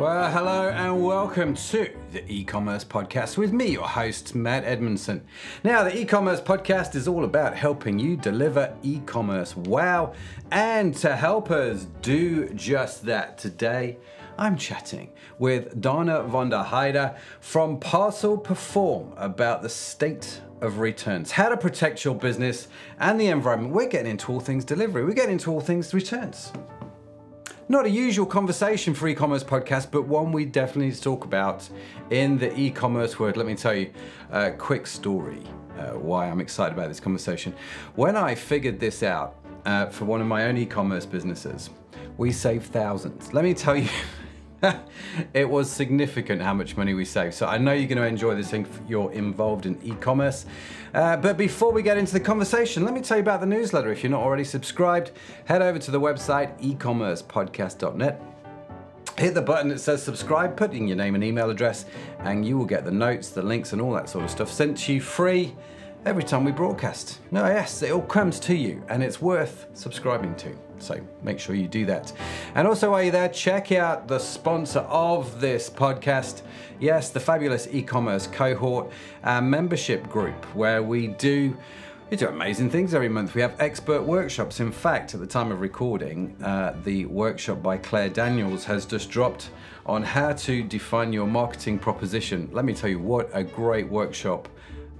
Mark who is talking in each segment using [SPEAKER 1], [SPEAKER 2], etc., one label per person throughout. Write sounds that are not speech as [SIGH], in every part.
[SPEAKER 1] Well, hello and welcome to the e commerce podcast with me, your host, Matt Edmundson. Now, the e commerce podcast is all about helping you deliver e commerce wow. And to help us do just that today, I'm chatting with Dana von der Heide from Parcel Perform about the state of returns, how to protect your business and the environment. We're getting into all things delivery, we're getting into all things returns. Not a usual conversation for e-commerce podcast, but one we definitely need to talk about in the e-commerce world. Let me tell you a quick story uh, why I'm excited about this conversation. When I figured this out uh, for one of my own e-commerce businesses, we saved thousands. Let me tell you. [LAUGHS] [LAUGHS] it was significant how much money we saved. So I know you're going to enjoy this if you're involved in e commerce. Uh, but before we get into the conversation, let me tell you about the newsletter. If you're not already subscribed, head over to the website ecommercepodcast.net. Hit the button that says subscribe, put in your name and email address, and you will get the notes, the links, and all that sort of stuff sent to you free every time we broadcast. No, yes, it all comes to you, and it's worth subscribing to. So make sure you do that. And also, while you're there, check out the sponsor of this podcast. Yes, the fabulous e commerce cohort, membership group, where we do. We do amazing things every month. We have expert workshops. In fact, at the time of recording, uh, the workshop by Claire Daniels has just dropped on how to define your marketing proposition. Let me tell you what a great workshop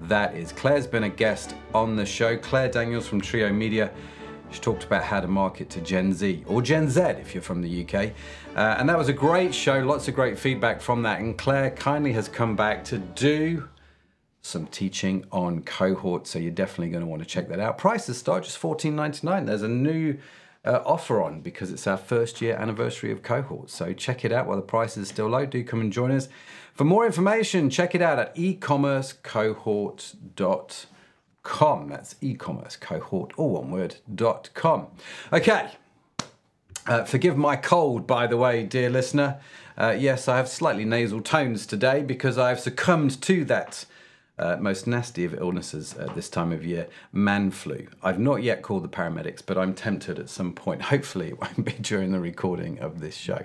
[SPEAKER 1] that is. Claire's been a guest on the show. Claire Daniels from Trio Media she talked about how to market to Gen Z or Gen Z if you're from the UK. Uh, and that was a great show, lots of great feedback from that. And Claire kindly has come back to do some teaching on cohort, so you're definitely going to want to check that out. Prices start just $14.99. There's a new uh, offer on because it's our first year anniversary of cohort. So check it out while the price is still low. Do come and join us. For more information, check it out at ecommercecohort.com com. That's e-commerce cohort, all one word, dot com. Okay. Uh, forgive my cold, by the way, dear listener. Uh, yes, I have slightly nasal tones today because I've succumbed to that uh, most nasty of illnesses at this time of year, man flu. I've not yet called the paramedics, but I'm tempted at some point. [LAUGHS] Hopefully, it won't be during the recording of this show.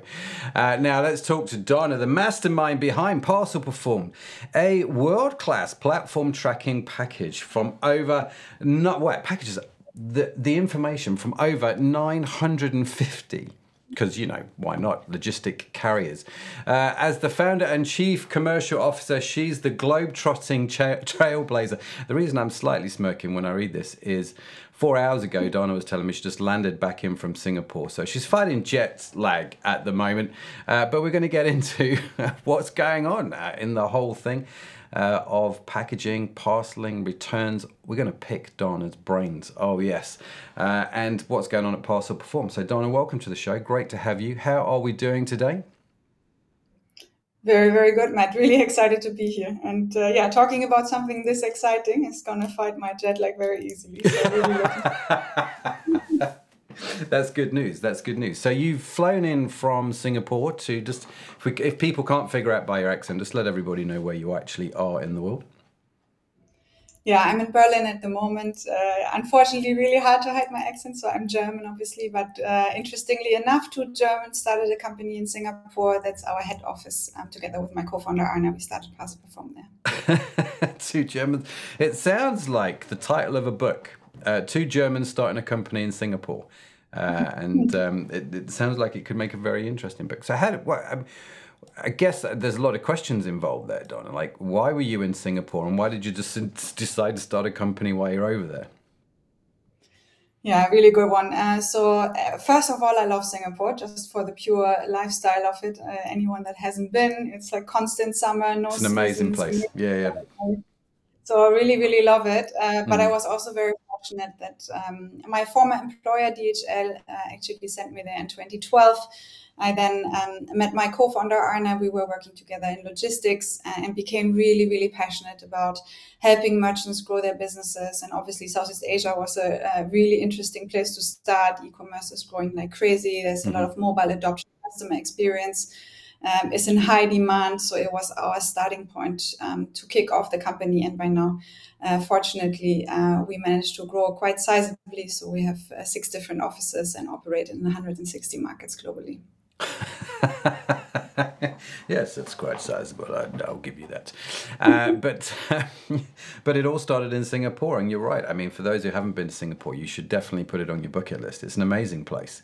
[SPEAKER 1] Uh, now, let's talk to Dana, the mastermind behind Parcel Perform, a world class platform tracking package from over, not what, packages, the, the information from over 950 because you know why not? Logistic carriers. Uh, as the founder and chief commercial officer she's the globe-trotting cha- trailblazer. The reason i'm slightly smirking when i read this is four hours ago dana was telling me she just landed back in from singapore. So she's fighting jet lag at the moment. Uh, but we're going to get into [LAUGHS] what's going on uh, in the whole thing uh, of packaging, parceling, returns. We're going to pick Dana's brains. Oh, yes. Uh, and what's going on at Parcel Perform. So, Dana, welcome to the show. Great to have you. How are we doing today?
[SPEAKER 2] Very, very good, Matt. Really [LAUGHS] excited to be here. And uh, yeah, talking about something this exciting is going to fight my jet lag very easily. So
[SPEAKER 1] really [LAUGHS] [LAUGHS] That's good news. That's good news. So you've flown in from Singapore to just, if, we, if people can't figure out by your accent, just let everybody know where you actually are in the world.
[SPEAKER 2] Yeah, I'm in Berlin at the moment. Uh, unfortunately, really hard to hide my accent. So I'm German, obviously, but uh, interestingly enough, two Germans started a company in Singapore. That's our head office. Um, together with my co-founder Arne, we started Parcel Perform
[SPEAKER 1] there. [LAUGHS] two Germans. It sounds like the title of a book. Uh, two Germans starting a company in Singapore. Uh, [LAUGHS] and um, it, it, sounds like it could make a very interesting book. So, how what, um, I guess there's a lot of questions involved there, Dana. Like, why were you in Singapore, and why did you just [LAUGHS] decide to start a company while you're over there?
[SPEAKER 2] Yeah, really good one. Uh, so, uh, first of all, I love Singapore just for the pure lifestyle of it. Uh, anyone that hasn't been, it's like constant summer, no.
[SPEAKER 1] It's an amazing place. Yeah, yeah. [LAUGHS]
[SPEAKER 2] So I really, really love it. Uh, but mm. I was also very fortunate that um, my former employer, DHL, uh, actually sent me there in 2012. I then um, met my co founder, Arne. We were working together in logistics uh, and became really, really passionate about helping merchants grow their businesses. And obviously, Southeast Asia was a, a really interesting place to start. E commerce is growing like crazy, there's mm-hmm. a lot mm-hmm. of mobile adoption, customer experience um, is in high demand. So it was our starting point um, to kick off the company. And by now, uh, fortunately, uh, we managed to grow quite sizably. So we have uh, six different offices and operate in 160 markets globally. [LAUGHS]
[SPEAKER 1] yes, it's quite sizable. I, will give you that. Uh, [LAUGHS] but [LAUGHS] but it all started in Singapore, and you're right. I mean, for those who haven't been to Singapore, you should definitely put it on your bucket list. It's an amazing place.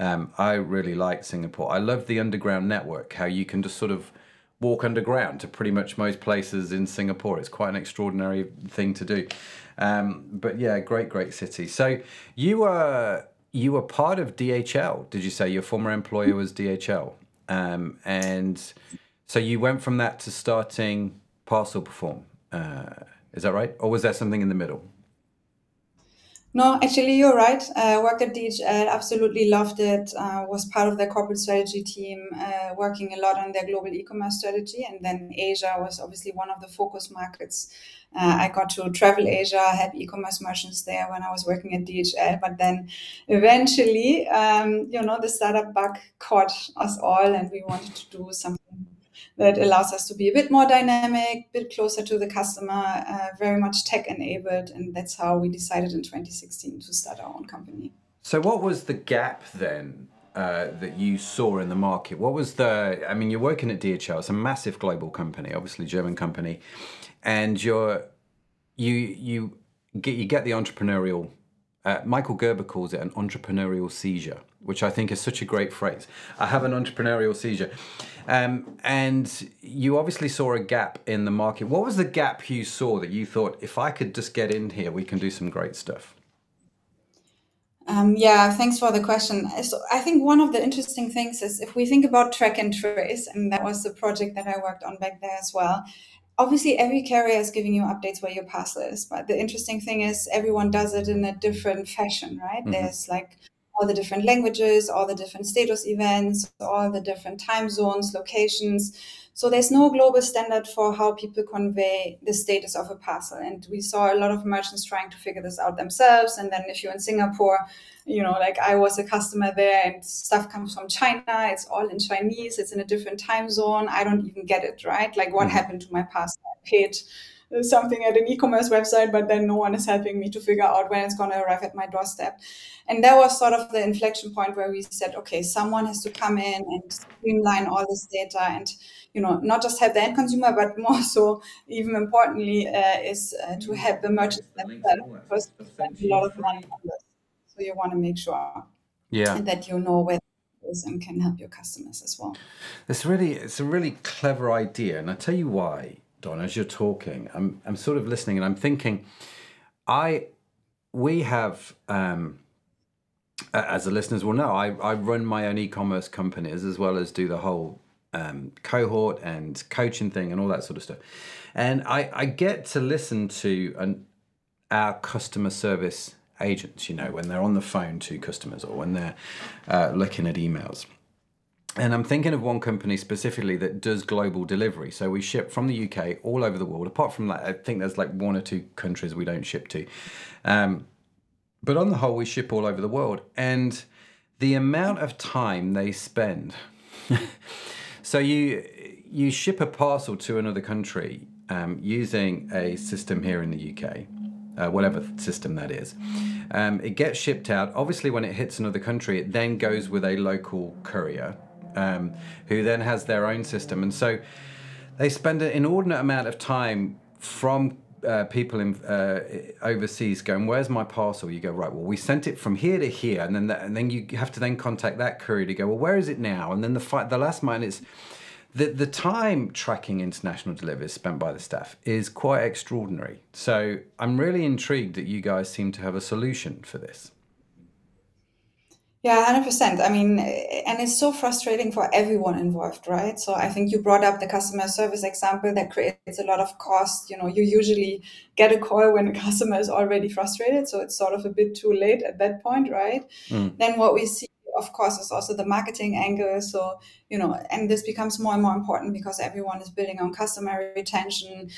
[SPEAKER 1] Um, I really like Singapore. I love the underground network. How you can just sort of walk underground to pretty much most places in Singapore. It's quite an extraordinary thing to do. Um, but yeah, great, great city. So you were you were part of DHL. Did you say your former employer was DHL? Um, and so you went from that to starting Parcel Perform. Uh, is that right, or was that something in the middle?
[SPEAKER 2] No, actually, you're right. Uh, worked at DHL, absolutely loved it. Uh, was part of their corporate strategy team, uh, working a lot on their global e-commerce strategy, and then Asia was obviously one of the focus markets. Uh, I got to travel Asia, had e-commerce merchants there when I was working at DHL, but then eventually, um, you know, the startup bug caught us all, and we wanted to do something that allows us to be a bit more dynamic, a bit closer to the customer, uh, very much tech enabled. And that's how we decided in 2016 to start our own company.
[SPEAKER 1] So, what was the gap then uh, that you saw in the market? What was the, I mean, you're working at DHL, it's a massive global company, obviously German company, and you're, you, you, get, you get the entrepreneurial uh, Michael Gerber calls it an entrepreneurial seizure, which I think is such a great phrase. I have an entrepreneurial seizure. Um, and you obviously saw a gap in the market. What was the gap you saw that you thought, if I could just get in here, we can do some great stuff?
[SPEAKER 2] Um, yeah, thanks for the question. So I think one of the interesting things is if we think about track and trace, and that was the project that I worked on back there as well, obviously every carrier is giving you updates where your parcel is but the interesting thing is everyone does it in a different fashion right mm-hmm. there's like all the different languages all the different status events all the different time zones locations so there's no global standard for how people convey the status of a parcel. And we saw a lot of merchants trying to figure this out themselves. And then if you're in Singapore, you know, like I was a customer there and stuff comes from China, it's all in Chinese, it's in a different time zone. I don't even get it, right? Like what mm-hmm. happened to my parcel? I paid something at an e-commerce website, but then no one is helping me to figure out when it's going to arrive at my doorstep. And that was sort of the inflection point where we said, okay, someone has to come in and streamline all this data and, you know, not just help the end consumer, but more [LAUGHS] so, even importantly, uh, is uh, to help the merchants themselves because a lot of money on this. So you want to make sure
[SPEAKER 1] yeah.
[SPEAKER 2] that you know where and can help your customers as well.
[SPEAKER 1] It's really it's a really clever idea, and I tell you why. Don, as you're talking, I'm I'm sort of listening and I'm thinking, I we have um, as the listeners will know, I, I run my own e-commerce companies as well as do the whole um, cohort and coaching thing and all that sort of stuff. And I, I get to listen to an, our customer service agents, you know, when they're on the phone to customers or when they're uh, looking at emails. And I'm thinking of one company specifically that does global delivery. So we ship from the UK all over the world. Apart from that, I think there's like one or two countries we don't ship to. Um, but on the whole, we ship all over the world. And the amount of time they spend. [LAUGHS] so you you ship a parcel to another country um, using a system here in the UK, uh, whatever system that is. Um, it gets shipped out. Obviously, when it hits another country, it then goes with a local courier um, who then has their own system. And so they spend an inordinate amount of time from uh, people in uh, overseas going, "Where's my parcel?" You go, "Right, well, we sent it from here to here," and then that, and then you have to then contact that courier to go, "Well, where is it now?" And then the fight, the last mile is the the time tracking international deliveries spent by the staff is quite extraordinary. So I'm really intrigued that you guys seem to have a solution for this.
[SPEAKER 2] Yeah, 100%. I mean, and it's so frustrating for everyone involved, right? So I think you brought up the customer service example that creates a lot of cost. You know, you usually get a call when a [LAUGHS] customer is already frustrated. So it's sort of a bit too late at that point, right? Mm. Then what we see, of course, is also the marketing angle. So, you know, and this becomes more and more important because everyone is building on customer retention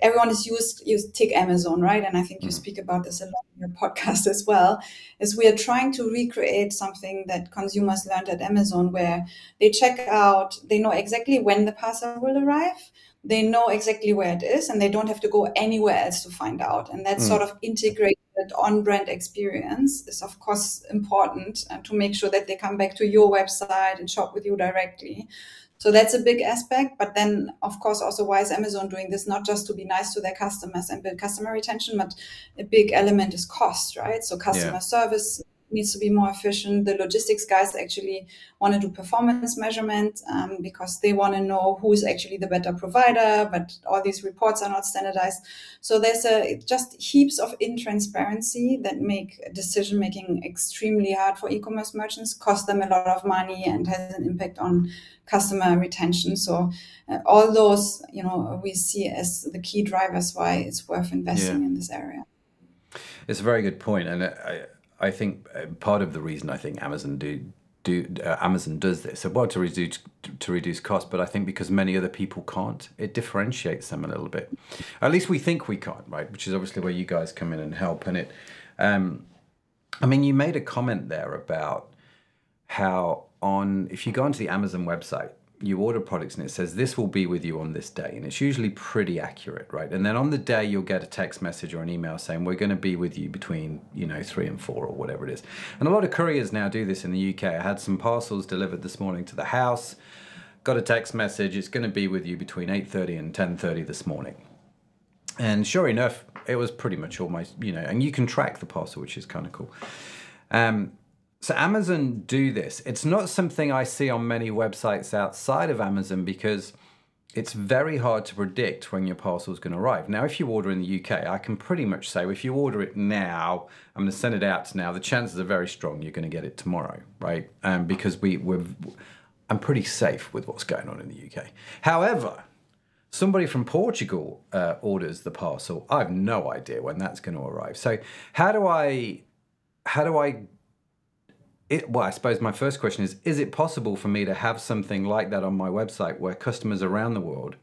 [SPEAKER 2] everyone is used you take amazon right and i think you mm. speak about this a lot in your [LAUGHS] podcast as well is we are trying to recreate something that consumers learned at amazon where they check out they know exactly when the parcel will arrive they know exactly where it is and they don't have to go anywhere else to find out and that mm. sort of integrated on-brand experience is of course important to make sure that they come back to your website and shop with you directly so that's a big aspect but then of course also why is amazon doing this not just to be nice to their customers and build customer retention but a big element is cost right so customer yeah. service needs to be more efficient. The logistics guys actually want to do performance measurement um, because they want to know who is actually the better provider, but all these reports are not standardized. So there's a just heaps of intransparency that make decision making extremely hard for e-commerce merchants, cost them a lot of money, and has an impact on customer retention. So uh, all those, you know, we see as the key drivers why it's worth investing yeah. in this area.
[SPEAKER 1] It's a very good point, and I, I think uh, part of the reason I think Amazon do do uh, Amazon does this so well to reduce to reduce cost, but I think because many other people can't, it differentiates them a little bit. At least we think we can't, right? Which is obviously where you guys come in and help. And it, um, I mean, you made a comment there about how on if you go onto the Amazon website you order products and it says this will be with you on this day and it's usually pretty accurate right? And then on the day you'll get a text message or an email saying we're going to be with you between you know 3 and 4 or whatever it is. And a lot of couriers now do this in the UK I had some parcels delivered this morning to the house got a text message it's going to be with you between 8:30 and 10:30 this morning. And sure enough it was pretty much almost you know and you can track the parcel which is kind of cool. Um, so Amazon do this. It's not something I see on many websites outside of Amazon because it's very hard to predict when your parcel is going to arrive. Now, if you order in the UK, I can pretty much say if you order it now, I'm going to send it out now. The chances are very strong you're going to get it tomorrow, right? Um, because we we're, I'm pretty safe with what's going on in the UK. However, somebody from Portugal uh, orders the parcel. I have no idea when that's going to arrive. So how do I how do I it, well, I suppose my first question is Is it possible for me to have something like that on my website where customers around the world,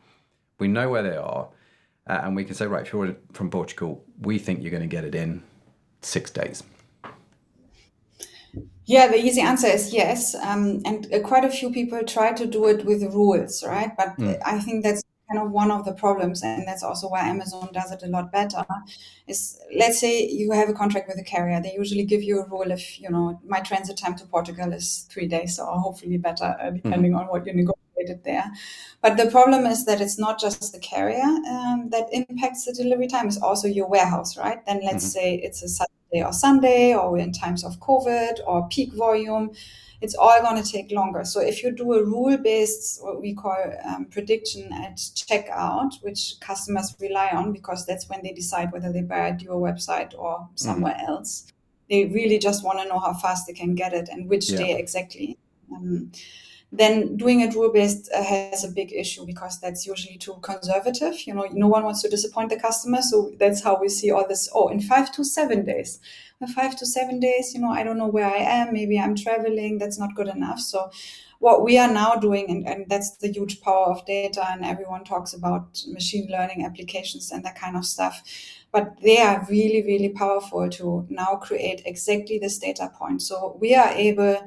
[SPEAKER 1] we know where they are, uh, and we can say, right, if you're from Portugal, we think you're going to get it in six days?
[SPEAKER 2] Yeah, the easy answer is yes. Um, and uh, quite a few people try to do it with rules, right? But mm. I think that's kind of one of the problems and that's also why amazon does it a lot better is let's say you have a contract with a carrier they usually give you a rule if you know my transit time to portugal is three days or hopefully better uh, depending mm-hmm. on what you negotiated there but the problem is that it's not just the carrier um, that impacts the delivery time it's also your warehouse right then let's mm-hmm. say it's a saturday or sunday or in times of covid or peak volume it's all going to take longer. So if you do a rule based, what we call um, prediction at checkout, which customers rely on because that's when they decide whether they buy at your website or mm-hmm. somewhere mm-hmm. else, they really just want to know how fast they can get it and which yeah. day exactly. Um, then doing it rule based uh, has a big issue because that's usually too conservative. You know, no one wants to disappoint the customer, so that's how we see all this. Oh, in five to seven days, five to seven days, you know, I don't know where I am. Maybe I'm traveling. That's not good enough. So, what we are now doing, and, and that's the huge power of data, and everyone talks about machine learning applications and that kind of stuff. But they are really, really powerful to now create exactly this data point. So, we are able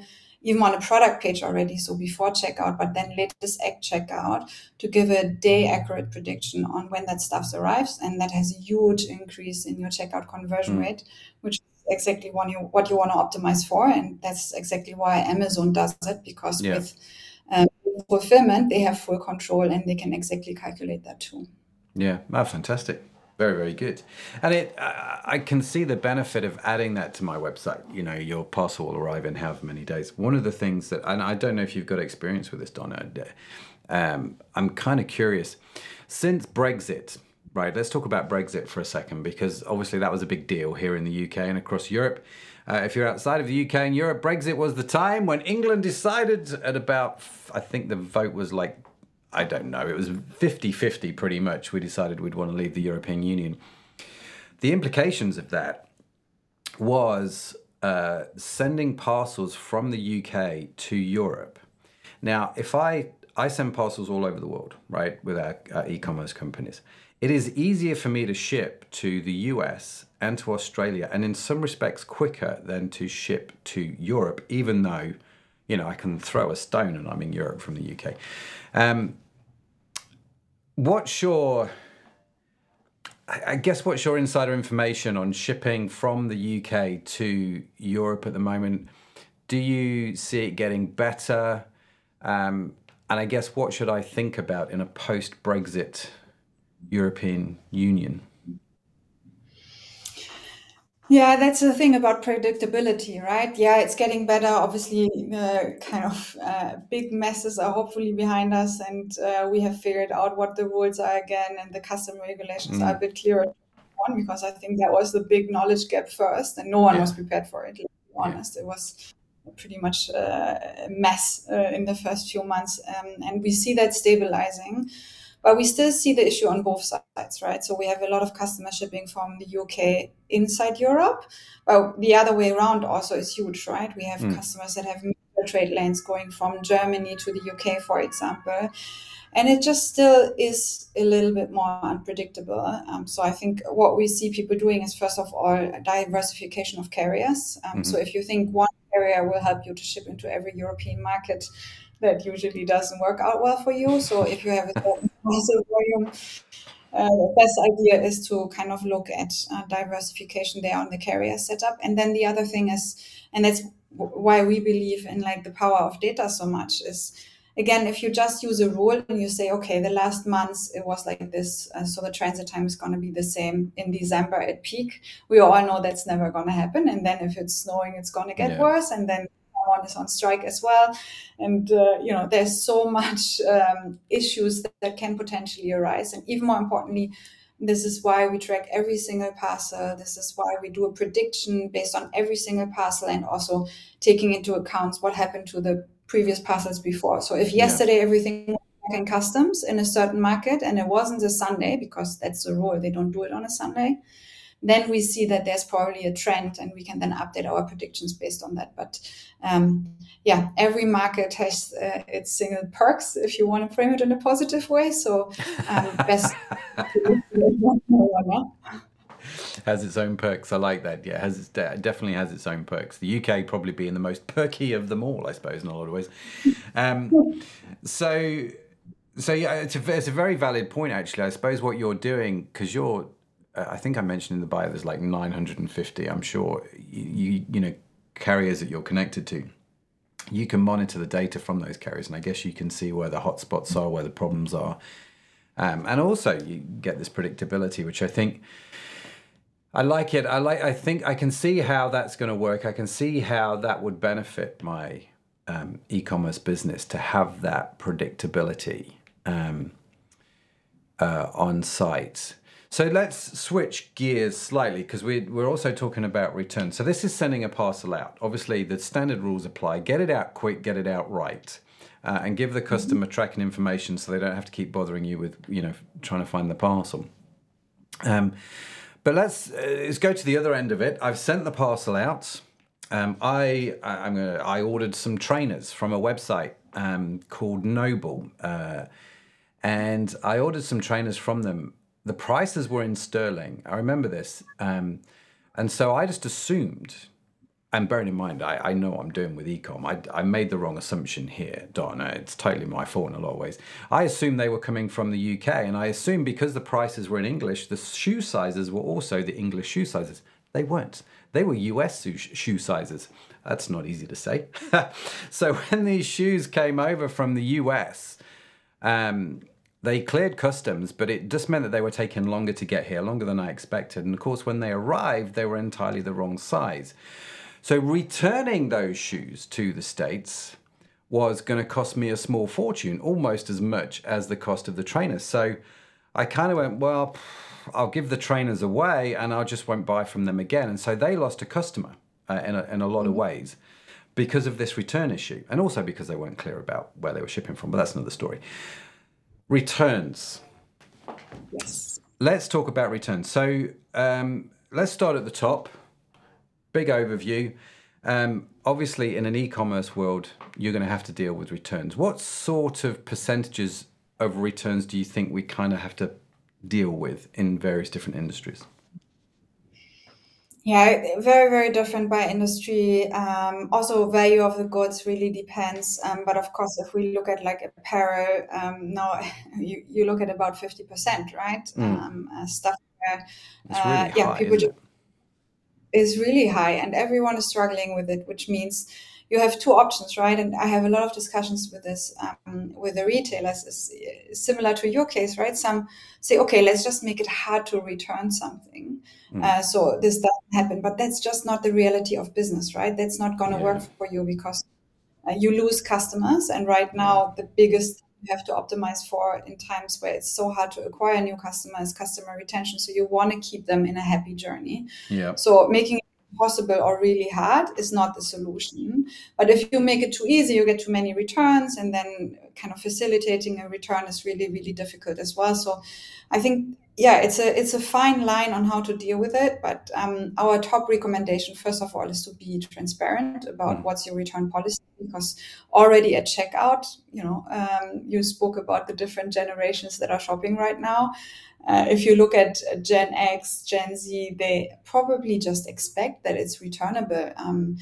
[SPEAKER 2] even on a product page already, so before checkout, but then latest at checkout to give a day accurate prediction on when that stuff arrives. And that has a huge increase in your checkout conversion mm. rate, which is exactly what you what you want to optimize for, and that's exactly why Amazon does it because yeah. with um, fulfillment they have full control and they can exactly calculate that too.
[SPEAKER 1] Yeah, oh, fantastic. Very, very good. And it, I can see the benefit of adding that to my website. You know, your parcel will arrive in however many days. One of the things that, and I don't know if you've got experience with this, Dana. Um, I'm kind of curious. Since Brexit, Right, let's talk about Brexit for a second because obviously that was a big deal here in the UK and across Europe. Uh, if you're outside of the UK and Europe, Brexit was the time when England decided at about, I think the vote was like, I don't know, it was 50 50 pretty much. We decided we'd want to leave the European Union. The implications of that was uh, sending parcels from the UK to Europe. Now, if I I send parcels all over the world, right, with our, our e-commerce companies it is easier for me to ship to the US and to Australia, and in some respects quicker than to ship to Europe, even though, you know, I can throw a stone and I'm in Europe from the UK. Um, what's your I guess what's your insider information on shipping from the UK to Europe at the moment? Do you see it getting better? Um, and I guess what should I think about in a post Brexit European Union?
[SPEAKER 2] Yeah, that's the thing about predictability, right? Yeah, it's getting better. Obviously, uh, kind of uh, big messes are hopefully behind us, and uh, we have figured out what the rules are again, and the custom regulations mm. are a bit clearer. One, because I think that was the big knowledge gap first, and no one yeah. was prepared for it. To be honest, yeah. it was pretty much uh, a mess uh, in the first few months, um, and we see that stabilizing. But we still see the issue on both sides, right? So we have a lot of customer shipping from the UK inside Europe. But the other way around also is huge, right? We have mm. customers that have trade lanes going from Germany to the UK, for example. And it just still is a little bit more unpredictable. Um, so I think what we see people doing is first of all diversification of carriers. Um, mm-hmm. So if you think one carrier will help you to ship into every European market, that usually doesn't work out well for you. So if you have a certain volume, uh, the best idea is to kind of look at uh, diversification there on the carrier setup. And then the other thing is, and that's why we believe in like the power of data so much is again if you just use a rule and you say okay the last months it was like this uh, so the transit time is going to be the same in december at peak we all know that's never going to happen and then if it's snowing it's going to get yeah. worse and then one is on strike as well. And, uh, you know, there's so [LAUGHS] much um, issues that, that, can potentially arise. And even more importantly, this is why we track every single parcel. This is why we do a prediction based on every single parcel and also taking into account what happened to the previous parcels before. So if yesterday yeah. everything was in customs in a certain market and it wasn't a Sunday, because that's the rule, they don't do it on a Sunday, then we see that there's probably a trend and we can then update our predictions based on that. But um, yeah, every market has uh, its single perks if you want to frame it in a positive way. So um, [LAUGHS] best. [LAUGHS]
[SPEAKER 1] has its own perks. I like that. Yeah, has its definitely has its own perks. The UK probably being the most perky of them all, I suppose, in a lot of ways. Um, so, so yeah, it's a it's a very valid point actually. I suppose what you're doing because you're I think I mentioned in the bio there's like 950. I'm sure you you know carriers that you're connected to. You can monitor the data from those carriers, and I guess you can see where the hotspots are, where the problems are, um, and also you get this predictability, which I think I like it. I like. I think I can see how that's going to work. I can see how that would benefit my um, e-commerce business to have that predictability um, uh, on site. So let's switch gears slightly because we, we're also talking about return. So this is sending a parcel out. Obviously, the standard rules apply. Get it out quick, get it out right. Uh, and give the customer mm-hmm. tracking information so they don't have to keep bothering you with, you know, trying to find the parcel. Um, but let's, uh, let's go to the other end of it. I've sent the parcel out. Um, I I'm gonna I ordered some trainers from a website um, called Noble, uh, and I ordered some trainers from them the prices were in sterling. I remember this. Um, and so I just assumed, and bearing in mind, I, I know what I'm doing with ecom. I, I made the wrong assumption here, Dana. It's totally my fault in a lot of ways. I assumed they were coming from the UK, and I assumed because the prices were in English, the shoe sizes were also the English shoe sizes. They weren't. They were US shoe sizes. That's not easy to say. [LAUGHS] so when these shoes came over from the US, um, they cleared customs, but it just meant that they were taking longer to get here, longer than I expected. And of course, when they arrived, they were entirely the wrong size. So returning those shoes to the States was going to cost me a small fortune, almost as much as the cost of the trainers. So I kind of went, well, I'll give the trainers away and I just won't buy from them again. And so they lost a customer uh, in, a, in a lot of mm. ways because of this return issue and also because they weren't clear about where they were shipping from. But that's another story. Returns.
[SPEAKER 2] Yes.
[SPEAKER 1] Let's talk about returns. So um, let's start at the top. Big overview. Um, obviously, in an e commerce world, you're going to have to deal with returns. What sort of percentages of returns do you think we kind of have to deal with in various different industries?
[SPEAKER 2] Yeah, very, very different by industry. Um, also, value of the goods really depends. Um, but of course, if we look at like apparel, um, now [LAUGHS] you, you look at about 50%, right? Mm. Um, uh, stuff where uh, yeah, high, people just is really high and everyone is struggling with it, which means you have two options, right? And I have a lot of discussions with this um, with the retailers. Is similar to your case, right? Some say, okay, let's just make it hard to return something, mm. uh, so this doesn't happen. But that's just not the reality of business, right? That's not going to yeah. work for you because uh, you lose customers, and right now the biggest you have to optimize for in times where it's so hard to acquire new customers, customer retention. So you want to keep them in a happy journey.
[SPEAKER 1] Yeah.
[SPEAKER 2] So making possible or really hard is not the solution. But if you make it too easy, you get too many returns, and then kind of facilitating a return is really, really difficult as well. So I think yeah, it's a it's a fine line on how to deal with it. But um, our top recommendation, first of all, is to be transparent about mm. what's your return policy. Because already at checkout, you know, um, you spoke about the different generations that are shopping right now. Uh, if you look at Gen X, Gen Z, they probably just expect that it's returnable. Um,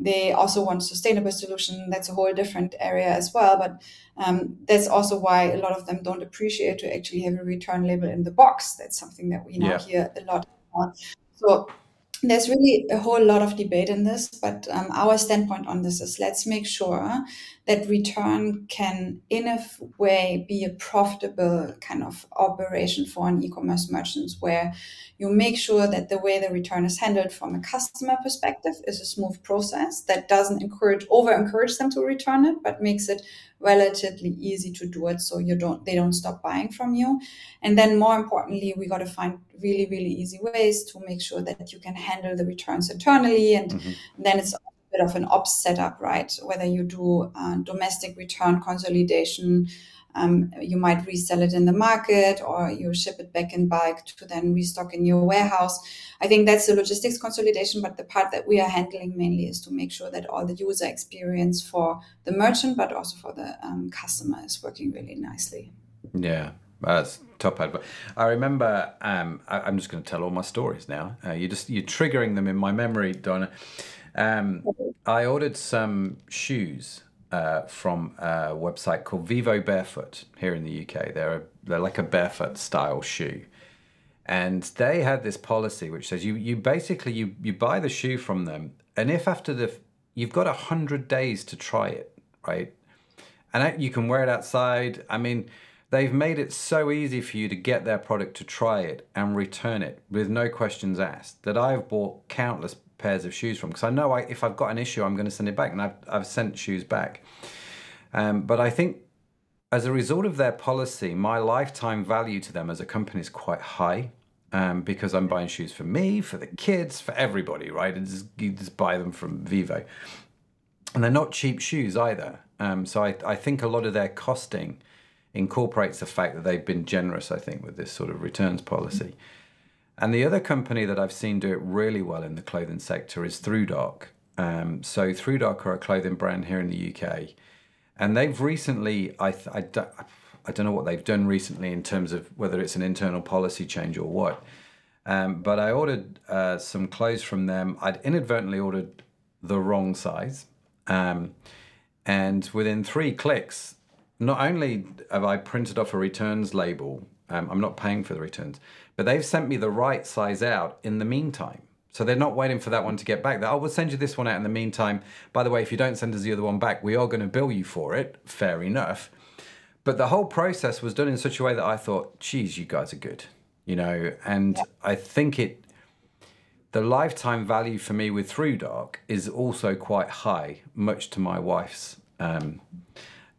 [SPEAKER 2] they also want sustainable solution. That's a whole different area as well. But um, that's also why a lot of them don't appreciate to actually have a return label in the box. That's something that we now yeah. hear a lot about. So there's really a whole lot of debate in this, but um, our standpoint on this is let's make sure that return can, in a way, be a profitable kind of operation for an e-commerce merchant, where you make sure that the way the return is handled from a customer perspective is a smooth process that doesn't encourage over encourage them to return it, but makes it relatively easy to do it so you don't they don't stop buying from you and then more importantly we got to find really really easy ways to make sure that you can handle the returns internally and mm-hmm. then it's bit of an ops setup right whether you do uh, domestic return consolidation um, you might resell it in the market or you ship it back in bulk to then restock in your warehouse. I think that's the logistics consolidation, but the part that we are handling mainly is to make sure that all the user experience for the merchant, but also for the um, customer, is working really nicely.
[SPEAKER 1] Yeah, that's top advice. I remember. Um, I, am just going to tell all my stories now. Uh, you just you're triggering them in my memory, Dana. Um, I ordered some shoes uh, from a website called Vivobarefoot here in the UK. They're a, they're like a barefoot style shoe, and they had this policy which says you you basically you you buy the shoe from them, and if after the you've got a hundred days to try it, right, and you can wear it outside. I mean. They've made it so easy for you to get their product to try it and return it with no questions asked that I've bought countless pairs of shoes from because I know I, if I've got an issue, I'm going to send it back, and I've, I've sent shoes back. Um, but I think as a result of their policy, my lifetime value to them as a company is quite high. Um, because I'm buying shoes for me, for the kids, for everybody, right? And just, you just buy them from Vivo. And they're not cheap shoes either. Um, so I, I think a lot of their costing incorporates the fact that they've been generous, I think, with this sort of returns policy. Mm-hmm. And the other company that I've seen do it really well in the clothing sector is ThruDark. Um, so ThruDark are a clothing brand here in the UK, and they've recently I I, I don't know what they've done recently in terms of whether it's an internal policy change or what. Um, but I ordered uh, some clothes from them. I'd inadvertently ordered the wrong size, um, and within three clicks, not only have I printed off a returns label, um, I'm not paying for the returns, but they've sent me the right size out in the meantime. So they're not waiting for that one to get back. oh, we'll send you this one out in the meantime. By the way, if you don't send us the other one back, we are going to bill you for it. Fair enough. But the whole process was done in such a way that I thought, geez, you guys are good, you know. And I think it, the lifetime value for me with ThruDark is also quite high, much to my wife's um,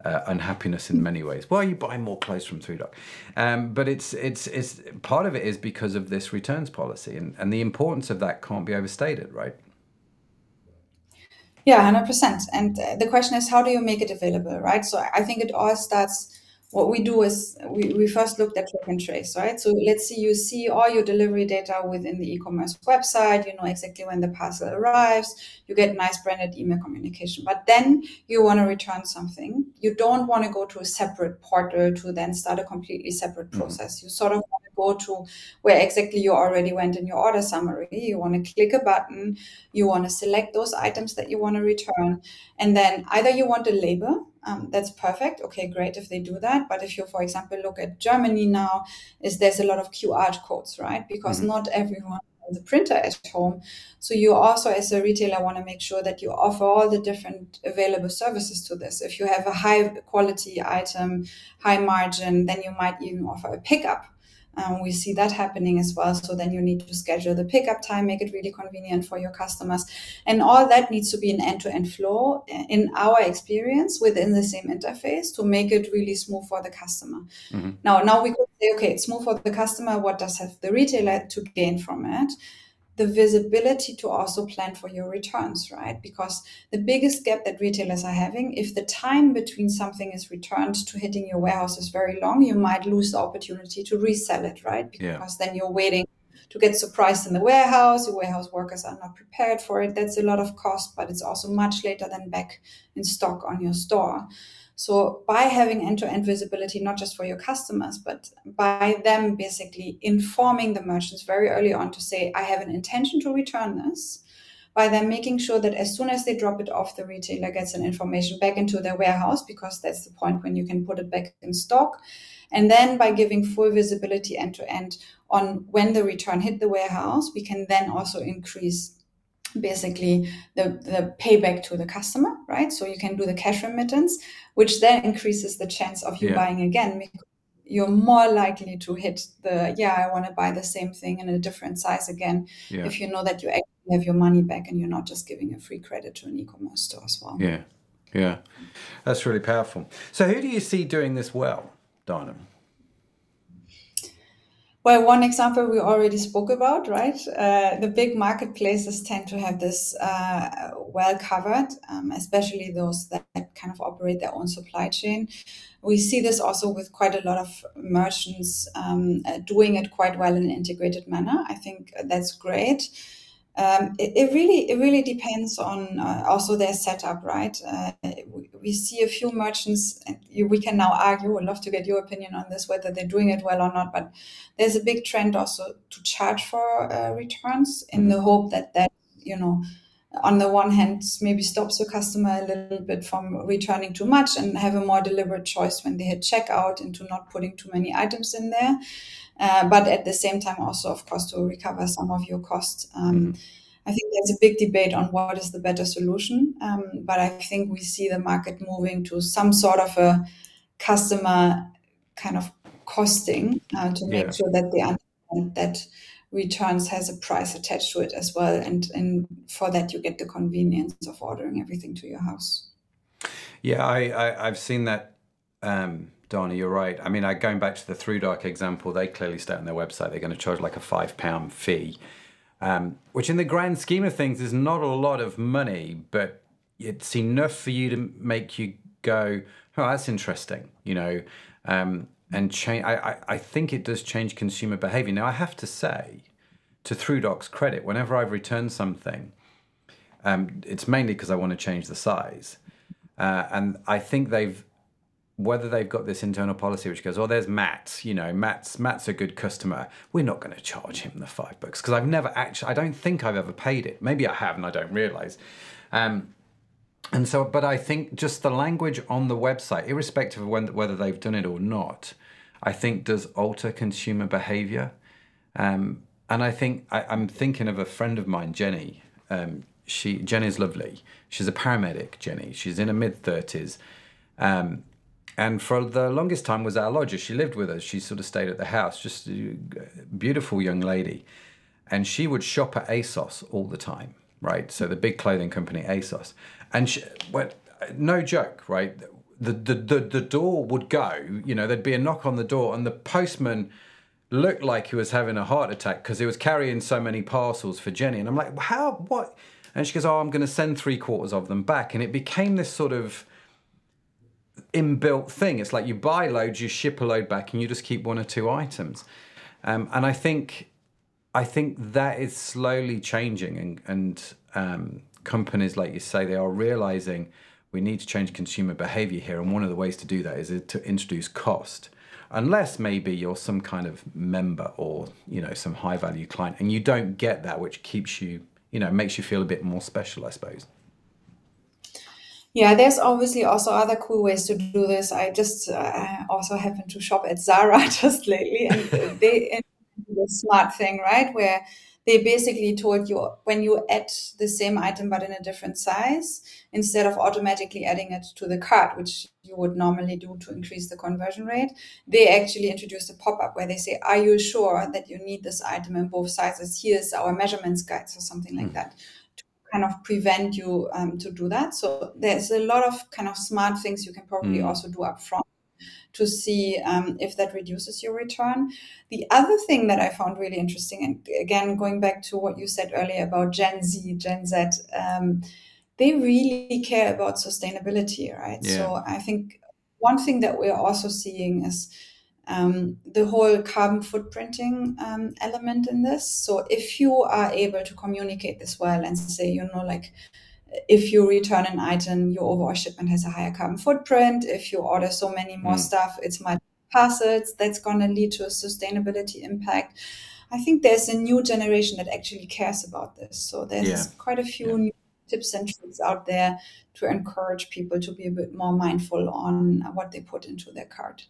[SPEAKER 1] uh, unhappiness in many ways. Why are you buying more clothes from ThruDark? Um, but it's it's it's part of it is because of this returns policy, and and the importance of that can't be overstated, right?
[SPEAKER 2] Yeah, hundred percent. And the question is, how do you make it available, right? So I think it all starts what we do is we, we first looked at track and trace, right? So let's see, you see all your delivery data within the e-commerce website, you know exactly when the parcel arrives, you get nice branded email communication. But then you want to return something. You don't want to go to a separate portal to then start a completely separate mm-hmm. process. Mm-hmm. You sort of want to go to where exactly you already went in your order summary. You want to click a button, you want to select those items that you want to return, and then either you want a label. Um, that's perfect. Okay, great if they do that. But if you, for example, look at Germany now, is there's a lot of QR codes, right? Because mm-hmm. not everyone the printer at home. So you also, as a retailer, want to make sure that you offer all the different available services to this. If you have a high quality item, high margin, then you might even offer a pickup. Um, we see that happening as well. So then you need to schedule the pickup time, make it really convenient for your customers. And all that needs to be an end to end flow uh, in our experience within the same interface to make it really smooth for the customer. Mm-hmm. Now, now we could say, okay, it's smooth for the customer. What does have the retailer to gain from it? The visibility to also plan for your returns, right? Because the biggest gap that retailers are having, if the time between something is returned to hitting your warehouse is very long, you might lose the opportunity to resell it, right? Because yeah. then you're waiting to get surprised in the warehouse. Your warehouse workers are not prepared for it. That's a lot of cost, but it's also much later than back in stock on your store. So by having end-to-end visibility, not just for your customers, but by them basically informing the merchants very early on to say, I have an intention to return this, by them making sure that as soon as they drop it off, the retailer gets an information back into their warehouse because that's the point when you can put it back in stock. And then by giving full visibility end to end on when the return hit the warehouse, we can then also increase basically the, the payback to the customer, right? So you can do the cash remittance, which then increases the chance of you yeah. buying again. You're more likely to hit the, yeah, I want to buy the same thing in a different size again yeah. if you know that you actually have your money back and you're not just giving a free credit to an e commerce store as well.
[SPEAKER 1] Yeah, yeah. That's really powerful. So who do you see doing this well, Dana?
[SPEAKER 2] Well, one example we already spoke about, right? Uh, the big marketplaces tend to have this uh, well covered, um, especially those that, that, kind of operate their own supply chain. We see this also with quite a lot of merchants um, uh, doing it quite well in an integrated manner. I think that's great. Um, it, it, really it really depends on uh, also their setup, right? Uh, we, we, see a few merchants, and you, we can now argue. I'd love to get your opinion on this, whether they're doing it well or not. But there's a big trend also to charge for uh, returns in the hope that that you know, on the one hand, maybe stops the customer a little bit from returning too much and have a more deliberate choice when they hit checkout into not putting too many items in there. Uh, but at the same time, also, of course, to recover some of your costs. Um, mm-hmm. I think there's a big debate on what is the better solution. Um, but I think we see the market moving to some sort of a customer kind of costing uh, to make yeah. sure that they understand that returns has a price attached to it as well. And, and for that, you get the convenience of ordering everything to your house.
[SPEAKER 1] Yeah, I, I, have seen that. Um, Dana, you're right. I mean, I, going back to the ThruDark example, they clearly state on their website they're going to charge like a five pound fee, um, which in the grand scheme of things is not a lot of money, but it's enough for you to make you go, oh, that's interesting, you know, um, and change. I, I, think it does change consumer behavior. Now, I have to say, to ThruDark's credit, whenever I've returned something, um, it's mainly because I want to change the size. Uh, and I think they've whether they've got this internal policy which goes, oh, there's Matt, you know, Matt's Matt's a good customer. We're not going to charge him the five bucks because I've never actually, I don't think I've ever paid it. Maybe I have and I don't realize. Um, and so, but I think just the language on the website, irrespective of when, whether they've done it or not, I think does alter consumer behavior. Um, and I think I, am thinking of a friend of mine, Jenny. Um, she Jenny's lovely. She's a paramedic. Jenny. She's in her mid thirties. Um, and for the longest time was our lodger. She lived with us. She sort of stayed at the house. Just a beautiful young lady, and she would shop at ASOS all the time, right? So the big clothing company ASOS, and she, well, no joke, right? The, the the the door would go. You know, there'd be a knock on the door, and the postman looked like he was having a heart attack because he was carrying so many parcels for Jenny. And I'm like, how? What? And she goes, oh, I'm going to send three quarters of them back. And it became this sort of inbuilt thing. It's like you buy loads, you ship a load back, and you just keep one or two items. Um, and I think, I think that is slowly changing, and, and um, companies, like you say, they are realizing we need to change consumer behavior here. And one of the ways to do that is to introduce cost. unless maybe you're some kind of member or you know some high value client and you don't get that which keeps you you know makes you feel a bit more special i suppose
[SPEAKER 2] yeah, there's obviously also other cool ways to do this. I just uh, also happen to shop at Zara [LAUGHS] just lately, and they the smart thing, right, where they basically told you when you add the same item but in a different size, instead of automatically adding it to the cart, which you would normally do to increase the conversion rate, they actually introduced a pop up where they say, Are you sure that you need this item in both sizes? Here's our measurements guides or something like mm. that to kind of prevent you um, to do that. So there's a lot of kind of smart things you can probably mm. also do up front to see um, if that reduces your return. The other thing that I found really interesting, and again, going back to what you said earlier about Gen Z, Gen Z, um, they really care about sustainability, right? Yeah. So I think one thing that we're also seeing is um, the whole carbon footprinting um, element in this. So if you are able to communicate this well and say, you know, like if you return an item, your overall shipment has a higher carbon footprint. If you order so many more mm. stuff, it's much parcels. That's going to lead to a sustainability impact. I think there's a new generation that actually cares about this. So there's yeah. quite a few yeah. new tips and tricks out there to encourage people to be a bit more mindful on what they put into their cart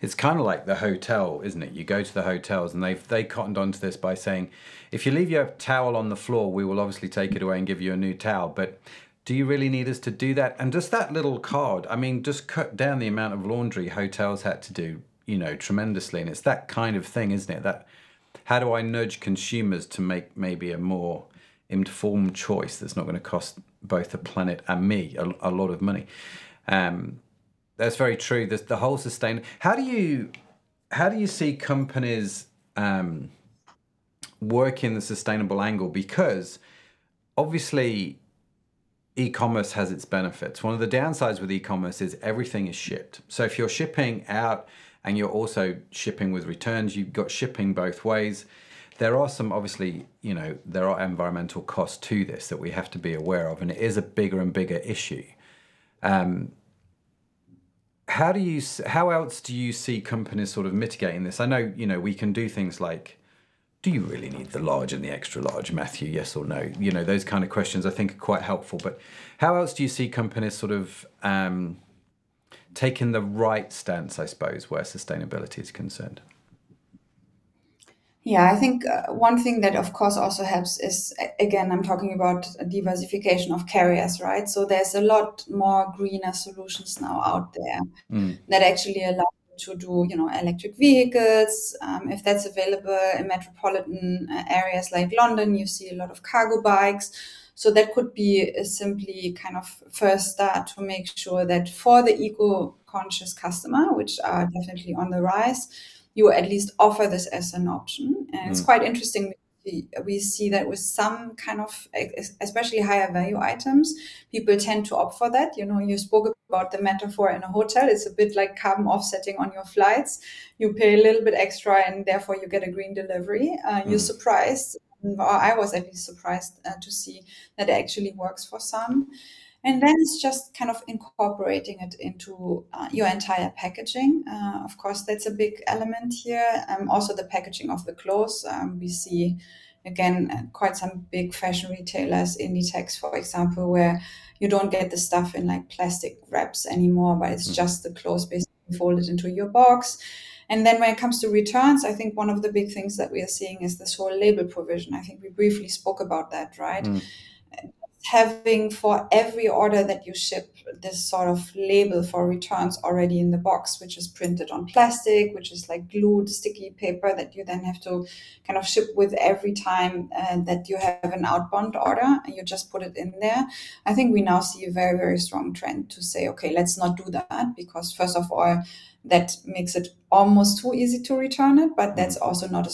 [SPEAKER 1] it's kind of like the hotel, isn't it? You go to the hotels and they've they cottoned onto this by saying, if you leave your towel on the floor, we will obviously take it away and give you a new towel. But do you really need us to do that? And just that little card, I mean, just cut down the amount of laundry hotels had to do, you know, tremendously. And it's that kind of thing, isn't it? That how do I nudge consumers to make maybe a more informed choice that's not going to cost both the planet and me a, a lot of money? Um, that's very true. The, the whole sustain. How do you how do you see companies um, work in the sustainable angle? Because obviously, e-commerce has its benefits. One of the downsides with e-commerce is everything is shipped. So if you're shipping out and you're also shipping with returns, you've got shipping both ways. There are some obviously, you know, there are environmental costs to this that we have to be aware of, and it is a bigger and bigger issue. Um, how do you how else do you see companies sort of mitigating this? I know you know we can do things like do you really need the large and the extra large matthew? Yes or no? You know those kind of questions i think are quite helpful but how else do you see companies sort of um, taking the right stance i suppose where sustainability is concerned
[SPEAKER 2] yeah, I think uh, one thing that, of course, also helps is again, I'm talking about diversification of carriers, right? So there's a lot more greener solutions now out there mm. that actually allow to do, you know, electric vehicles. Um, if that's available in metropolitan uh, areas like London, you see a lot of cargo bikes. So that could be a simply kind of first start to make sure that for the eco-conscious customer, which are definitely on the rise you at least offer this as an option. And it's mm. quite interesting. We see that with some kind of, especially higher value items, people tend to opt for that. You know, you spoke about the metaphor in a hotel. It's a bit like carbon offsetting on your flights. You pay a little bit extra and therefore you get a green delivery. Uh, mm. You're surprised, or I was at least surprised uh, to see that it actually works for some. And then it's just kind of incorporating it into uh, your entire packaging. Uh, of course, that's a big element here. Um, also, the packaging of the clothes. Um, we see, again, uh, quite some big fashion retailers, Inditex, for example, where you don't get the stuff in like plastic wraps anymore, but it's mm-hmm. just the clothes basically folded into your box. And then when it comes to returns, I think one of the big things that we are seeing is this whole label provision. I think we briefly spoke about that, right? Mm having for every order that you ship this sort of label for returns already in the box, which is printed on plastic, which is like glued sticky paper that you then have to kind of ship with every time uh, that you have an outbound order and you just put it in there. I think we now see a very, very strong trend to say, okay, let's not do that because, first of all, that makes it almost too easy to return it, but that's mm-hmm. also not a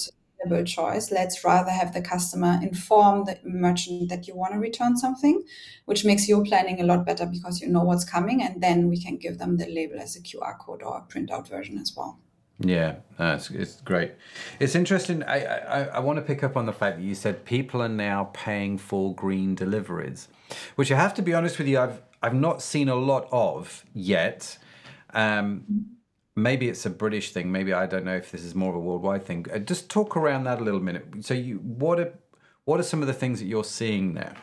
[SPEAKER 2] choice. Let's rather have the customer inform the merchant that you want to return something, which makes your planning a lot better because you know what's coming, and then we can give them the label as a QR code or a printout version as well.
[SPEAKER 1] Yeah, that's it's great. It's interesting. I, I I want to pick up on the fact that you said people are now paying for green deliveries, which I have to be honest with you, I've I've not seen a lot of yet. Um, maybe it's a British thing. Maybe I don't know if this is more of a worldwide thing. Uh, just talk around that a little minute. So, you what are what are some of the things that you're seeing there?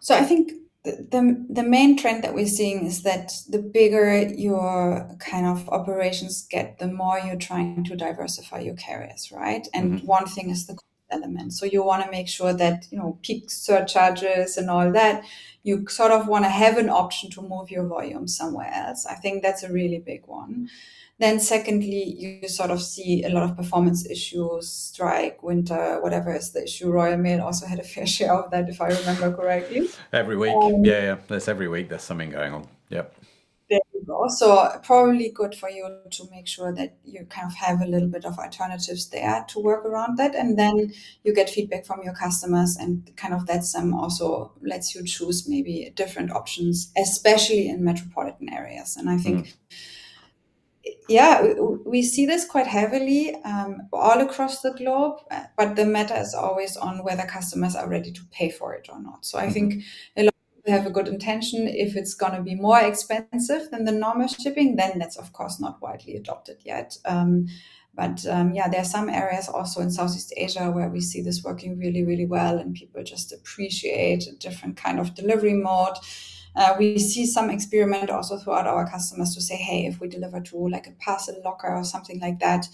[SPEAKER 2] So I think the, the main trend that we're seeing is that the bigger your kind of operations get, the more you're trying to diversify your carriers, right? And mm-hmm. one thing is the element. So you want to make sure that, you know, peak surcharges and all that, you sort of want to have an option to move your volume somewhere else. I think that's a really big one. Then, secondly, you sort of see a lot of performance issues, strike, winter, whatever is the issue. Royal Mail also had a [LAUGHS] fair share of that, if I remember correctly.
[SPEAKER 1] Every week, um, yeah, yeah. There's every week. There's something going on. Yep.
[SPEAKER 2] Go. So probably good for you to make sure that you kind of have a little bit of alternatives there to work around that, and then you get feedback from your customers, and kind of that's um also lets you choose maybe different options, especially in metropolitan areas. And I think. Mm yeah, we see this quite heavily um, all across the globe, but the matter is always on whether customers are ready to pay for it or not. So I mm-hmm. think a lot have a good intention. If it's going to be more expensive than the normal shipping, then that's of course not widely adopted yet. Um, but um, yeah, there are some areas also in Southeast Asia where we see this working really, really well, and people just appreciate a different kind of delivery mode. Uh, we see some experiment also throughout our customers to say, hey, if we deliver to like a parcel locker or something like that,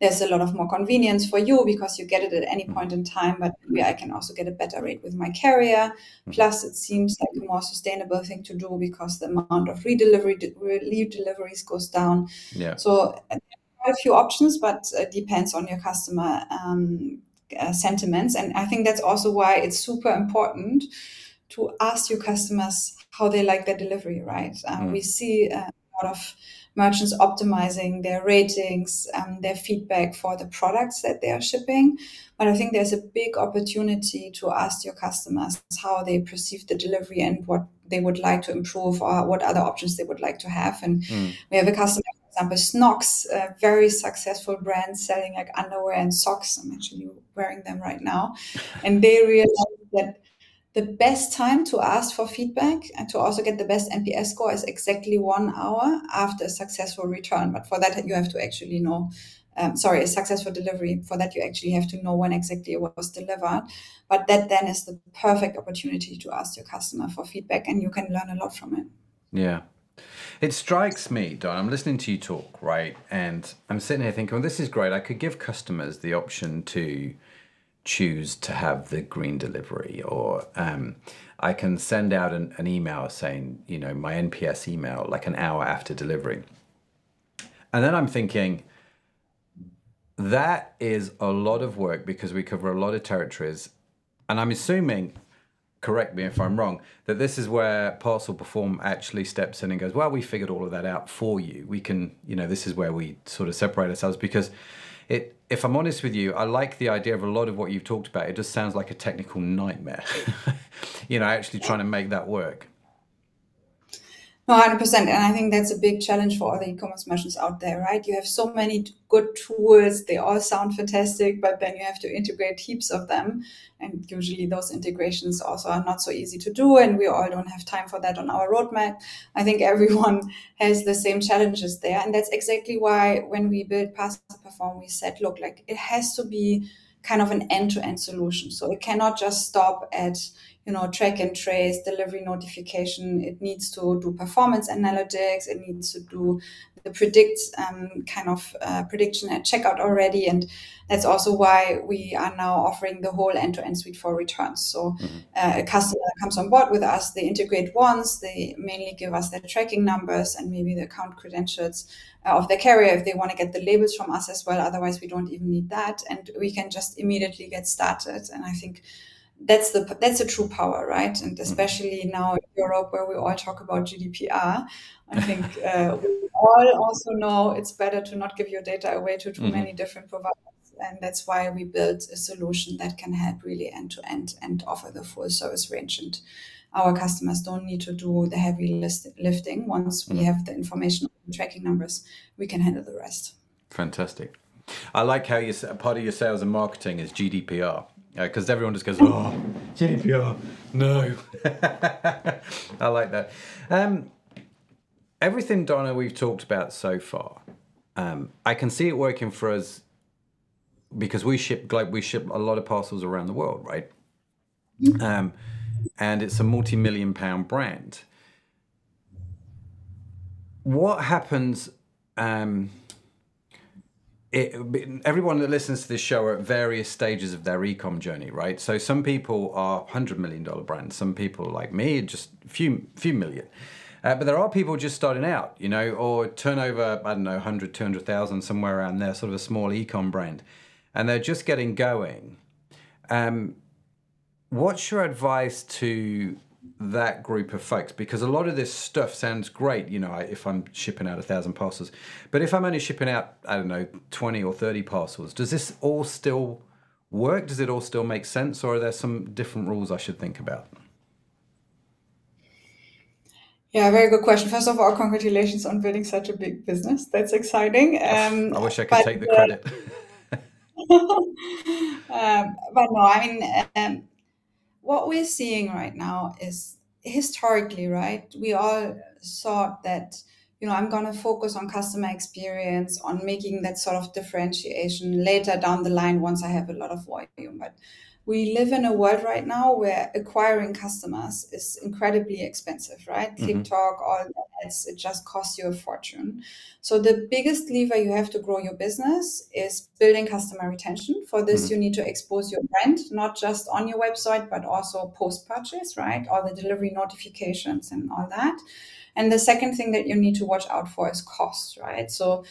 [SPEAKER 2] there's a lot of more convenience for you because you get it at any mm-hmm. point in time, but maybe I can also get a better rate with my carrier. Mm-hmm. Plus, it seems like a more sustainable thing to do because the amount of redelivery deliveries goes down.
[SPEAKER 1] Yeah.
[SPEAKER 2] So a few options, but it depends on your customer um, uh, sentiments. And I think that's also why it's super important to ask your customers how they like their delivery, right? Um, mm. We see uh, a lot of merchants optimizing their ratings, um, their feedback for the products that they are shipping. But I think there's a big opportunity to ask your customers how they perceive the delivery and what they would like to improve or what other options they would like to have. And mm. we have a customer, for example, Snocks, a very successful brand selling like underwear and socks. I'm actually wearing them right now. And they realized that the best time to ask for feedback and to also get the best NPS score is exactly one hour after a successful return. But for that, you have to actually know. Um, sorry, a successful delivery. For that, you actually have to know when exactly it was delivered. But that then is the perfect opportunity to ask your customer for feedback, and you can learn a lot from it.
[SPEAKER 1] Yeah. It strikes me, Don, I'm listening to you talk, right? And I'm sitting here thinking, well, this is great. I could give customers the option to choose to have the green delivery or um, i can send out an, an, email saying you know my nps email like an hour after delivery and then i'm thinking that is a lot of work because we cover a lot of territories. And i'm assuming correct me if i'm wrong that this is where parcel perform actually steps in and goes well we figured all of that out for you. We can you know this is where we sort of separate ourselves because it if I'm honest with you, I like the idea of a lot of what you've talked about. It just sounds like a technical nightmare. [LAUGHS] you know, actually trying to make that work.
[SPEAKER 2] No, hundred percent, and I think that's a big challenge for all the e-commerce merchants out there, right? You have so many good tools; they all sound fantastic, but then you have to integrate heaps of them, and usually those integrations also are not so easy to do, and we all don't have time for that on our roadmap. I think everyone [LAUGHS] has the same challenges there, and that's exactly why when we built Parcel Perform, we said, look, like it has to be kind of an end-to-end solution, so it cannot just stop at you know track and trace delivery notification. It needs to do performance analytics. It needs to do the predict um, kind of uh, prediction at checkout already. And that's also why we are now offering the whole end-to-end suite for returns. So mm-hmm. uh, a customer comes on board with us. They integrate once. They mainly give us their tracking numbers and maybe the account credentials uh, of the carrier if they want to get the labels from us as well. Otherwise we don't even need that. And we can just immediately get started. And i think that's the that's a true power, right? And mm-hmm. especially now in Europe, where we all talk about GDPR, I think uh, we all also know it's better to not give your data away to too mm-hmm. many different providers, and that's why we built a solution that can help really end to end and offer the full service range. And our customers don't need to do the heavy list- lifting. Once we mm-hmm. have the information on tracking numbers, we can handle the rest.
[SPEAKER 1] Fantastic. I like how you part of your sales and marketing is GDPR because everyone just goes, oh, GDPR, no. [LAUGHS] I like that. Um, everything, Dana, we've talked about so far, um, I can see it working for us because we ship like we ship a lot of parcels around the world, right? Mm-hmm. Um, and it's a multi-million pound brand. What happens? Um, it, everyone that listens to this show are at various stages of their ecom journey, right? So some people are hundred million dollar brands. Some people like me, just few few million. Uh, but there are people just starting out, you know, or turnover, I don't know, 100, 200,000, somewhere around there, sort of a small ecom brand. And they're just getting going. Um, what's your advice to that group of folks? Because a lot of this stuff sounds great, you know, if I'm shipping out a thousand parcels. But if I'm only shipping out, I don't know, 20 or 30 parcels, does this all still work? Does it all still make sense? Or are there some different rules I should think about?
[SPEAKER 2] Yeah, very good question. First of all, congratulations on building such a big business. That's exciting.
[SPEAKER 1] Um, I wish I could but, take the credit. [LAUGHS]
[SPEAKER 2] um, but no, I mean, um, what we're seeing right now is historically, right? We all thought that, you know, I'm going to focus on customer experience, on making that sort of differentiation later down the line once I have a lot of volume. But we live in a world right now where acquiring customers is incredibly expensive, right? Mm-hmm. TikTok, all ads, it just costs you a fortune. So the biggest lever you have to grow your business is building customer retention. For this, mm-hmm. you need to expose your brand, not just on your website, but also post purchase, right? All the delivery notifications and all that. And the second thing that you need to watch out for is cost, right? So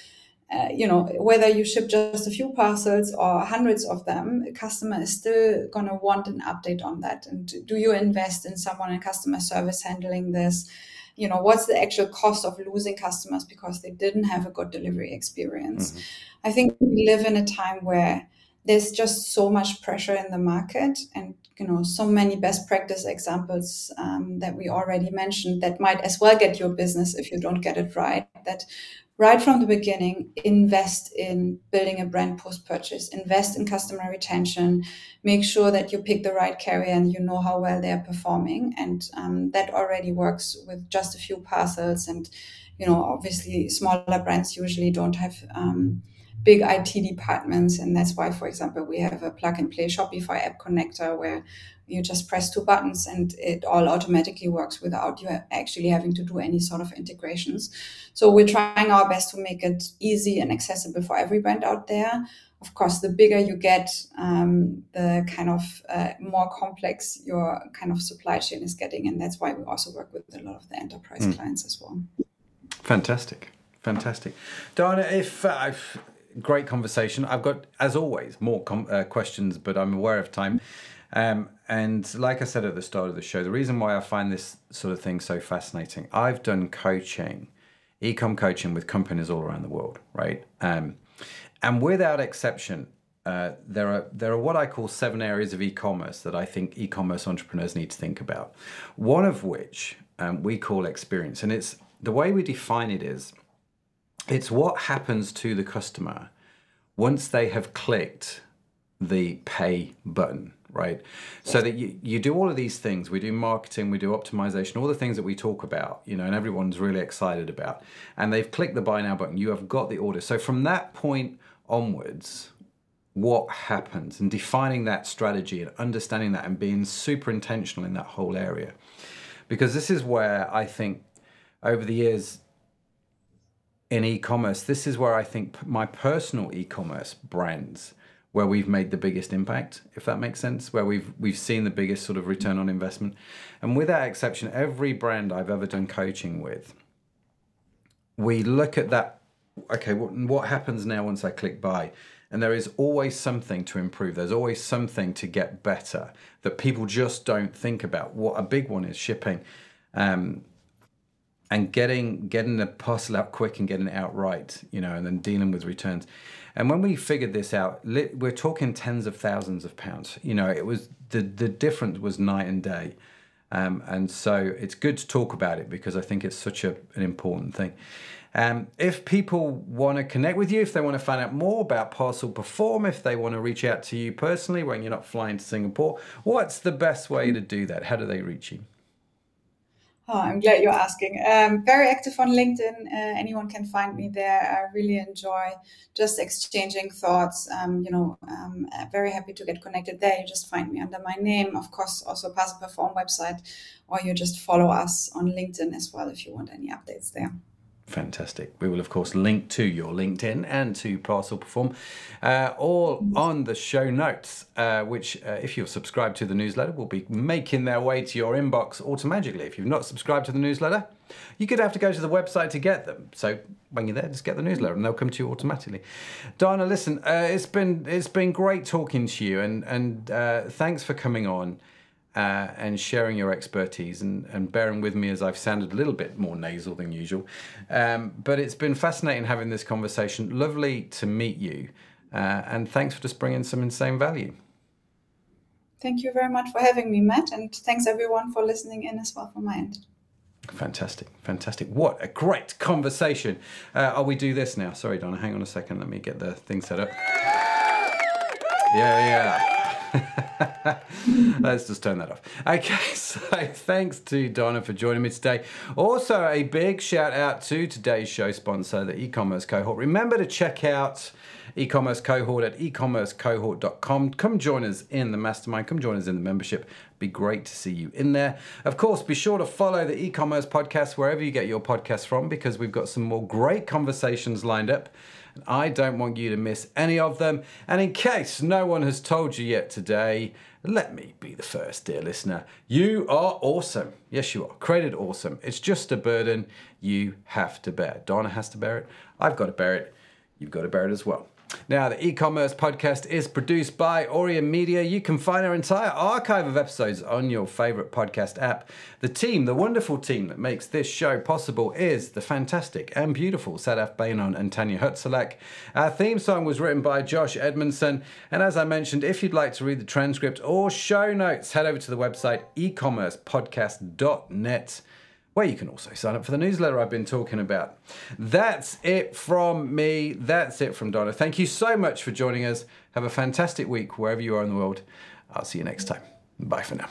[SPEAKER 2] uh, you know, whether you ship just a few parcels or hundreds of them, a customer is still going to want an update on that. And do you invest in someone in customer service handling this? You know, what's the actual cost of losing customers because they didn't have a good delivery experience? Mm-hmm. I think we live in a time where there's just so much pressure in the market and you know so many best practice examples um, that we already mentioned that might as well get your business if you don't get it right that right from the beginning, invest in building a brand post purchase, invest in customer retention, make sure that you pick the right carrier and you know how well they're performing. And um, that already works with just a few parcels. And, you know, obviously, smaller brands usually don't have. Um, big IT departments. And that's why, for example, we have a plug and play Shopify app connector where you just press two buttons and it all automatically works without you actually having to do any sort of integrations. So we're trying our best to make it easy and accessible for every brand out there. Of course, the bigger you get, um, the kind of uh, more complex your kind of supply chain is getting, and that's why we also work with a lot of the enterprise mm. clients as well.
[SPEAKER 1] Fantastic, fantastic, Dana. If uh, great conversation, I've got as always more com- uh, questions, but I'm aware of time. Um, and like I said at the start of the show, the reason why I find this sort of thing so fascinating, I've done coaching, ecom coaching with companies all around the world, right? Um, and without exception, uh, there are there are what I call seven areas of e-commerce that I think e-commerce entrepreneurs need to think about. One of which um, we call experience, and it's the way we define it is it's what happens to the customer once they have clicked the pay button right? So that you, you do all of these things. We do marketing, we do optimization, all the things that we talk about, you know, and everyone's really excited about. And they've clicked the buy now button. You have got the order. So from that point onwards, what happens and defining that strategy and understanding that and being super intentional in that whole area. Because this is where I think over the years in e-commerce, this is where I think my personal e-commerce brands where we've made the biggest impact, if that makes sense, where we've we've seen the biggest sort of return on investment. And with that exception, every brand I've ever done coaching with, we look at that. Okay, what, what happens now once I click buy? And there is always something to improve. There's always something to get better that people just don't think about. What a big one is shipping. Um, and getting getting the parcel out quick and getting it out right, you know, and then dealing with returns. And when we figured this out, we're talking tens of thousands of pounds. You know, it was the the difference was night and day. Um, and so it's good to talk about it because I think it's such a, an important thing. Um, if people want to connect with you, if they want to find out more about Parcel Perform, if they want to reach out to you personally when you're not flying to Singapore, what's the best way to do that? How do they reach you?
[SPEAKER 2] Oh, I'm glad you're asking. Um, very active on LinkedIn. Uh, anyone can find me there. I really enjoy just exchanging thoughts. Um, you know, um, very happy to get connected there. You just find me under my name, of course, also Parcel Perform website, or you just follow us on LinkedIn as well if you want any updates there.
[SPEAKER 1] Fantastic. We will, of course, link to your LinkedIn and to Parcel Perform, uh, all on the show notes, uh, which, uh, if you're subscribed to the newsletter, will be making their way to your inbox automatically. If you've not subscribed to the newsletter, you could have to go to the website to get them. So when you're there, just get the newsletter, and they'll come to you automatically. Dana, listen, uh, it's been it's been great talking to you, and and uh, thanks for coming on uh, and sharing your expertise and, and bearing with me as I've sounded a little bit more nasal than usual. Um, but it's been fascinating having this conversation. Lovely to meet you. Uh, and thanks for just bringing some insane value.
[SPEAKER 2] Thank you very much for having me, Matt. And thanks everyone for listening in as well from my end.
[SPEAKER 1] Fantastic, fantastic. What a great conversation. Uh, oh, we do this now. Sorry, Dana, hang on a second. Let me get the thing set up. Yeah, yeah. [LAUGHS] Let's just turn that off. Okay, [LAUGHS] so thanks to Dana for joining me today. Also, a big shout out to today's show sponsor, the e-commerce cohort. Remember to check out e-commerce cohort at ecommercecohort.com. Come join us in the mastermind. Come join us in the membership. Be great to see you in there. Of course, be sure to follow the e-commerce podcast wherever you get your podcasts from because we've got some more great conversations lined up. I don't want you to miss any of them. And in case no one has told you yet today, let me be the first, dear listener. You are awesome. Yes, you are. Created awesome. It's just a burden you have to bear. Dana has to bear it. I've got to bear it. You've got to bear it as well. Now, the e commerce podcast is produced by Orion Media. You can find our entire archive of episodes on your favorite podcast app. The team, the wonderful team that makes this show possible, is the fantastic and beautiful Sadaf Bainon and Tanya Hutzelek. Our theme song was written by Josh Edmundson. And as I mentioned, if you'd like to read the transcript or show notes, head over to the website ecommercepodcast.net where you can also sign up for the newsletter I've been talking about. That's it from me. That's it from Dana. Thank you so much for joining us. Have a fantastic week wherever you are in the world. I'll see you next time. Bye for now.